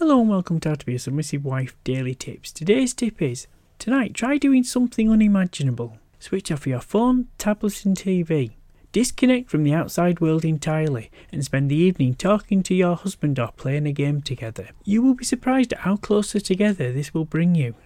Hello and welcome to How to Be a Submissive Wife Daily Tips. Today's tip is tonight try doing something unimaginable. Switch off your phone, tablet, and TV. Disconnect from the outside world entirely and spend the evening talking to your husband or playing a game together. You will be surprised at how closer together this will bring you.